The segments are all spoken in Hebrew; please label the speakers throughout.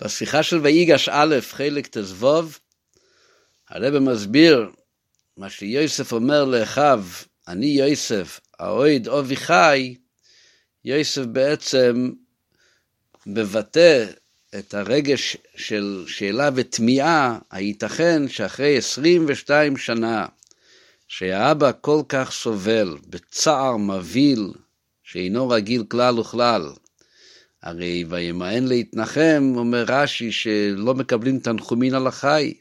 Speaker 1: בשיחה של ויגש א', חלק ט"ו, הרב מסביר מה שיוסף אומר לאחיו, אני יוסף, האוהד אובי חי, יוסף בעצם מבטא את הרגש של שאלה ותמיהה, הייתכן שאחרי 22 שנה שהאבא כל כך סובל, בצער מבהיל, שאינו רגיל כלל וכלל, הרי וימאן להתנחם, אומר רש"י, שלא מקבלים תנחומין על החי.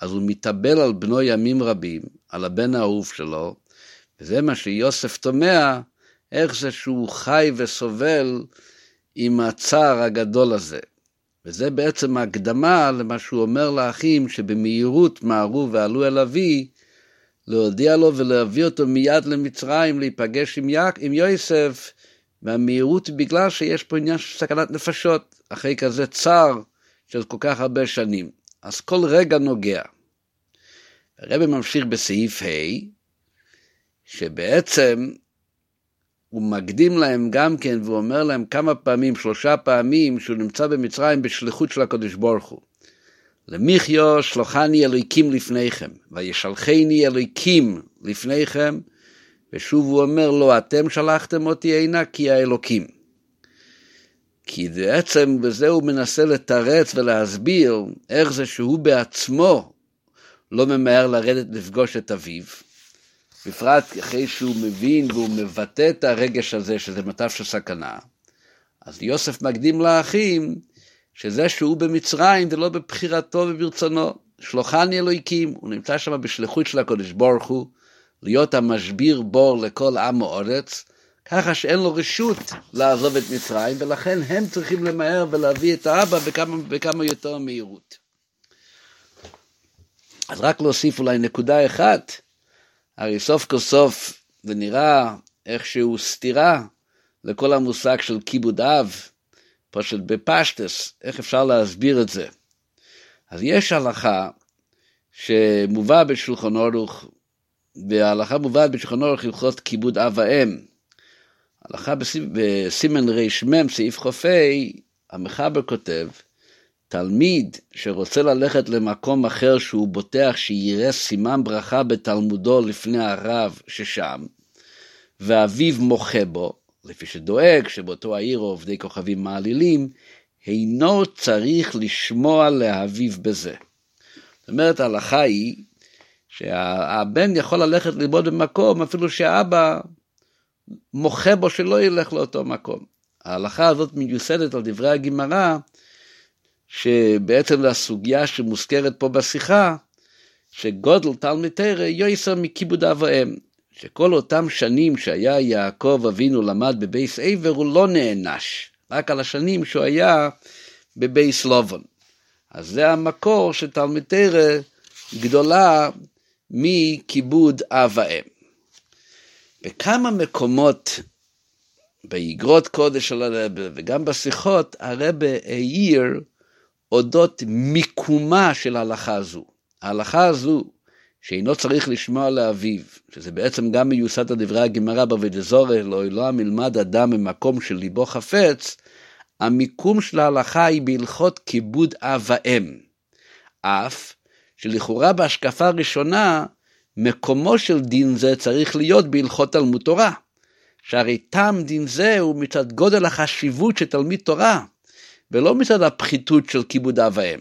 Speaker 1: אז הוא מתאבל על בנו ימים רבים, על הבן האהוב שלו, וזה מה שיוסף תומע, איך זה שהוא חי וסובל עם הצער הגדול הזה. וזה בעצם הקדמה למה שהוא אומר לאחים, שבמהירות מהרו ועלו אל אבי, להודיע לו ולהביא אותו מיד למצרים, להיפגש עם, יק, עם יוסף, והמהירות בגלל שיש פה עניין של סכנת נפשות, אחרי כזה צער של כל כך הרבה שנים. אז כל רגע נוגע. הרב ממשיך בסעיף ה', שבעצם הוא מקדים להם גם כן, והוא אומר להם כמה פעמים, שלושה פעמים, שהוא נמצא במצרים בשליחות של הקדוש ברוך הוא. למיכיו שלוחני אלוהיקים לפניכם, וישלחני אלוהיקים לפניכם, ושוב הוא אומר לו, אתם שלחתם אותי הנה כי האלוקים. כי בעצם בזה הוא מנסה לתרץ ולהסביר איך זה שהוא בעצמו לא ממהר לרדת לפגוש את אביו, בפרט אחרי שהוא מבין והוא מבטא את הרגש הזה שזה מצב של סכנה. אז יוסף מקדים לאחים שזה שהוא במצרים זה לא בבחירתו וברצונו. שלוחני אלוהיקים, הוא נמצא שם בשליחות של הקודש ברוך הוא, להיות המשביר בור לכל עם האורץ, ככה שאין לו רשות לעזוב את מצרים, ולכן הם צריכים למהר ולהביא את האבא בכמה, בכמה יותר מהירות. אז רק להוסיף אולי נקודה אחת, הרי סוף כל סוף זה נראה איכשהו סתירה לכל המושג של כיבוד אב, פשוט בפשטס, איך אפשר להסביר את זה? אז יש הלכה שמובא בשולחן אורוך וההלכה מובאת בשולחן אורך הלכות כיבוד אב ואם. הלכה בסימן רמ, סעיף ח"ה, המחבר כותב, תלמיד שרוצה ללכת למקום אחר שהוא בוטח שיראה סימן ברכה בתלמודו לפני הרב ששם, ואביו מוחה בו, לפי שדואג שבאותו העיר עובדי כוכבים מעלילים, אינו צריך לשמוע לאביו בזה. זאת אומרת, ההלכה היא שהבן יכול ללכת ללמוד במקום אפילו שהאבא מוחה בו שלא ילך לאותו מקום. ההלכה הזאת מיוסדת על דברי הגמרא, שבעצם לסוגיה שמוזכרת פה בשיחה, שגודל תלמיד תרא יויסר מכיבוד אב ואם, שכל אותם שנים שהיה יעקב אבינו למד בבייס עבר הוא לא נענש, רק על השנים שהוא היה בבייס לובון. אז זה המקור שתלמיד תרא גדולה מכיבוד אב ואם. בכמה מקומות באגרות קודש של הרבה וגם בשיחות, הרבה העיר אודות מיקומה של ההלכה הזו. ההלכה הזו, שאינו צריך לשמוע לאביו, שזה בעצם גם מיוסד על דברי הגמרא בוודזורי, לא אלוה מלמד אדם ממקום של ליבו חפץ, המיקום של ההלכה היא בהלכות כיבוד אב ואם. אף שלכאורה בהשקפה הראשונה, מקומו של דין זה צריך להיות בהלכות תלמוד תורה. שהרי טעם דין זה הוא מצד גודל החשיבות של תלמיד תורה, ולא מצד הפחיתות של כיבוד אב ואם.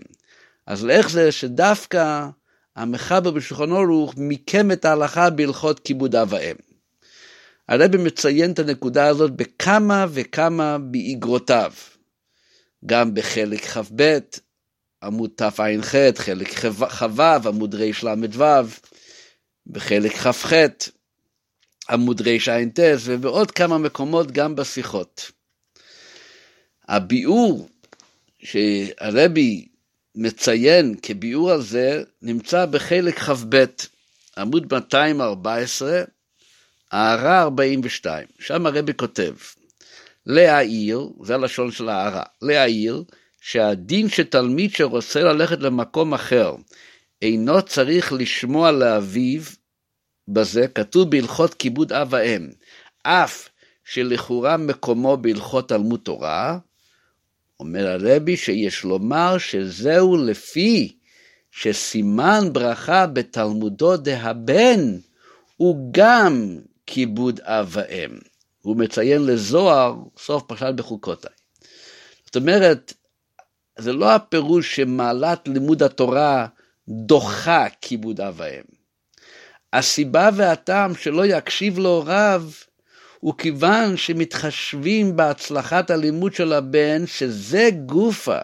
Speaker 1: אז לאיך זה שדווקא המחבר בשולחן אורוך מיקם את ההלכה בהלכות כיבוד אב ואם. הרבי מציין את הנקודה הזאת בכמה וכמה באגרותיו, גם בחלק כ"ב, עמוד תע"ח, חלק כ"ו, עמוד רל"ו, בחלק כ"ח, עמוד רע"ט, ובעוד כמה מקומות גם בשיחות. הביאור שהרבי מציין כביאור על זה, נמצא בחלק כ"ב, עמוד 214, הערה 42. שם הרבי כותב, להעיר, זה הלשון של הערה, להעיר, שהדין שתלמיד שרוצה ללכת למקום אחר אינו צריך לשמוע לאביו בזה, כתוב בהלכות כיבוד אב ואם, אף שלכאורה מקומו בהלכות תלמוד תורה, אומר הרבי שיש לומר שזהו לפי שסימן ברכה בתלמודו דהבן הוא גם כיבוד אב ואם. הוא מציין לזוהר סוף פרשת בחוקותיי. זאת אומרת, זה לא הפירוש שמעלת לימוד התורה דוחה כיבוד אב ואם. הסיבה והטעם שלא יקשיב להוריו הוא כיוון שמתחשבים בהצלחת הלימוד של הבן, שזה גופה,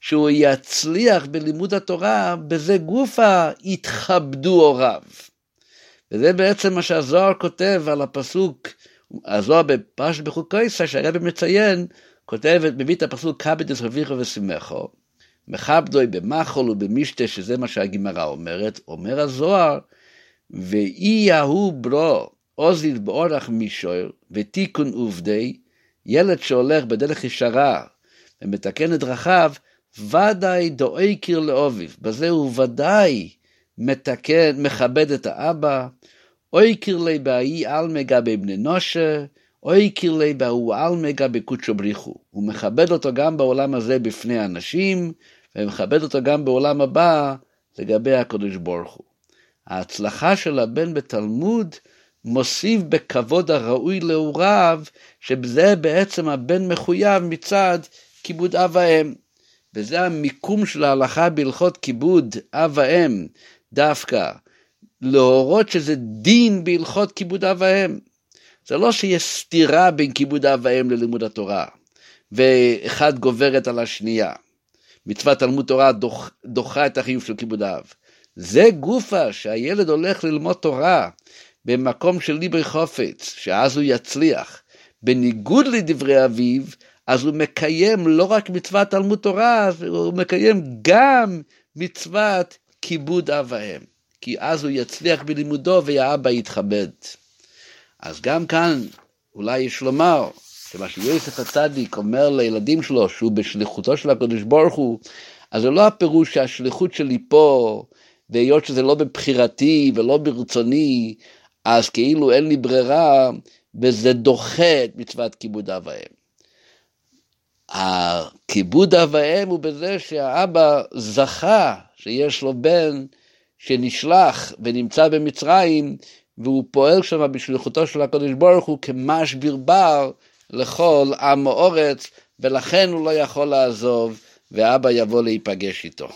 Speaker 1: שהוא יצליח בלימוד התורה, בזה גופה יתכבדו הוריו. וזה בעצם מה שהזוהר כותב על הפסוק, הזוהר בפרש בחוקויסא, שהרבא מציין, כותב, מביא את הפסוק כבד את רביך ושימחו, מכבדוי במחול ובמשתה, שזה מה שהגמרא אומרת, אומר הזוהר, ואי יהו ברו עוזיל באורח מישור ותיקון עובדי, ילד שהולך בדרך ישרה ומתקן את דרכיו, ודאי דואי קיר לאוביב, בזה הוא ודאי מתקן, מכבד את האבא, אוי קיר לי באי עלמא בבני נושה, אוי קיר לי בהוא עלמא בקודשו בריחו. הוא מכבד אותו גם בעולם הזה בפני אנשים, ומכבד אותו גם בעולם הבא לגבי הקדוש ברוך הוא. ההצלחה של הבן בתלמוד מוסיף בכבוד הראוי להוריו, שבזה בעצם הבן מחויב מצד כיבוד אב ואם. וזה המיקום של ההלכה בהלכות כיבוד אב ואם, דווקא, להורות שזה דין בהלכות כיבוד אב ואם. זה לא שיש סתירה בין כיבוד אב ואם ללימוד התורה, ואחד גוברת על השנייה. מצוות תלמוד תורה דוח, דוחה את החיוב של כיבוד אב. זה גופה שהילד הולך ללמוד תורה במקום של ליברי חופץ, שאז הוא יצליח. בניגוד לדברי אביו, אז הוא מקיים לא רק מצוות תלמוד תורה, הוא מקיים גם מצוות כיבוד אב ואם. כי אז הוא יצליח בלימודו והאבא יתכבד. אז גם כאן אולי יש לומר שמה שיוסף הצדיק אומר לילדים שלו שהוא בשליחותו של הקדוש ברוך הוא, אז זה לא הפירוש שהשליחות שלי פה, והיות שזה לא בבחירתי ולא ברצוני, אז כאילו אין לי ברירה, וזה דוחה את מצוות כיבוד אב ואם. הכיבוד אב ואם הוא בזה שהאבא זכה שיש לו בן שנשלח ונמצא במצרים, והוא פועל שם בשליחותו של הקדוש ברוך הוא כמשביר בר לכל עם האורץ, ולכן הוא לא יכול לעזוב, ואבא יבוא להיפגש איתו.